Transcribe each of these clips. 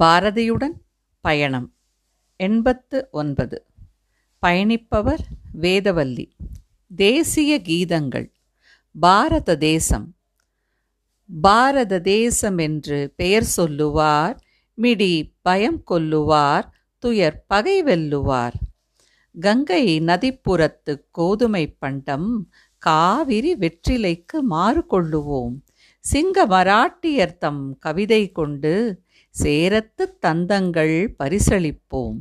பாரதியுடன் பயணம் எண்பத்து ஒன்பது பயணிப்பவர் வேதவல்லி தேசிய கீதங்கள் பாரத தேசம் பாரத தேசம் என்று பெயர் சொல்லுவார் மிடி பயம் கொல்லுவார் துயர் பகை வெல்லுவார் கங்கை நதிப்புறத்து கோதுமை பண்டம் காவிரி வெற்றிலைக்கு மாறு கொள்ளுவோம் சிங்க மராட்டியர் தம் கவிதை கொண்டு சேரத்து தந்தங்கள் பரிசளிப்போம்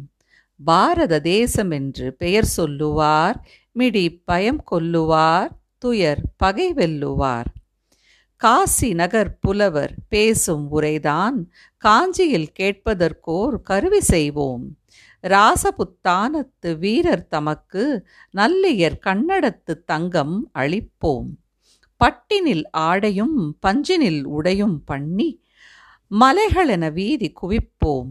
பாரத தேசம் என்று பெயர் சொல்லுவார் மிடி பயம் கொல்லுவார் துயர் பகை வெல்லுவார் காசி நகர் புலவர் பேசும் உரைதான் காஞ்சியில் கேட்பதற்கோர் கருவி செய்வோம் ராசபுத்தானத்து வீரர் தமக்கு நல்லியர் கண்ணடத்து தங்கம் அளிப்போம் பட்டினில் ஆடையும் பஞ்சினில் உடையும் பண்ணி மலைகளென வீதி குவிப்போம்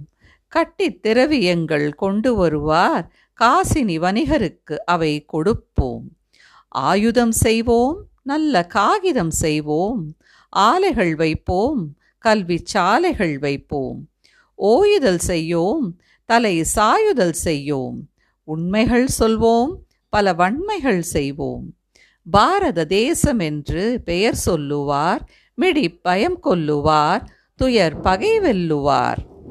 கட்டி திரவியங்கள் கொண்டு வருவார் காசினி வணிகருக்கு அவை கொடுப்போம் ஆயுதம் செய்வோம் நல்ல காகிதம் செய்வோம் ஆலைகள் வைப்போம் கல்வி சாலைகள் வைப்போம் ஓயுதல் செய்யோம் தலை சாயுதல் செய்யோம் உண்மைகள் சொல்வோம் பல வன்மைகள் செய்வோம் பாரத தேசம் என்று பெயர் சொல்லுவார் மிடி பயம் கொல்லுவார் துயர் பகை வெல்லுவார்